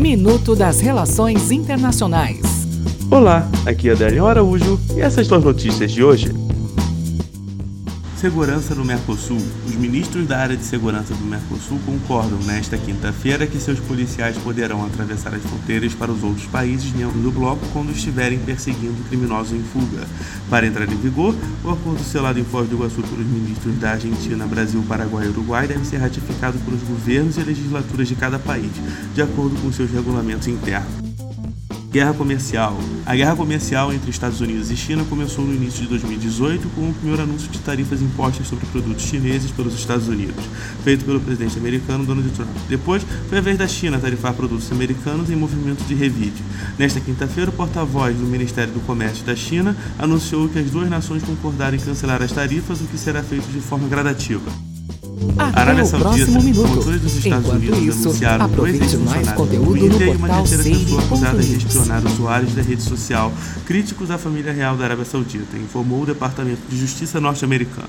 Minuto das Relações Internacionais. Olá, aqui é Adélio Araújo e essas são as notícias de hoje. Segurança no Mercosul. Os ministros da área de segurança do Mercosul concordam nesta quinta-feira que seus policiais poderão atravessar as fronteiras para os outros países membros do bloco quando estiverem perseguindo criminosos em fuga. Para entrar em vigor, o acordo selado em Foz do Iguaçu pelos ministros da Argentina, Brasil, Paraguai e Uruguai deve ser ratificado pelos governos e legislaturas de cada país, de acordo com seus regulamentos internos. Guerra comercial. A guerra comercial entre Estados Unidos e China começou no início de 2018 com o primeiro anúncio de tarifas impostas sobre produtos chineses pelos Estados Unidos, feito pelo presidente americano Donald Trump. Depois, foi a vez da China tarifar produtos americanos em movimento de revide. Nesta quinta-feira, o porta-voz do Ministério do Comércio da China anunciou que as duas nações concordaram em cancelar as tarifas, o que será feito de forma gradativa. Até Arábia Saudita, promotores dos Estados Enquanto Unidos isso, aproveite mais ex-funcionários conteúdo do no Twitter e uma portal terceira pessoa acusada de espionar usuários da rede social. Críticos à família real da Arábia Saudita, informou o Departamento de Justiça norte-americano.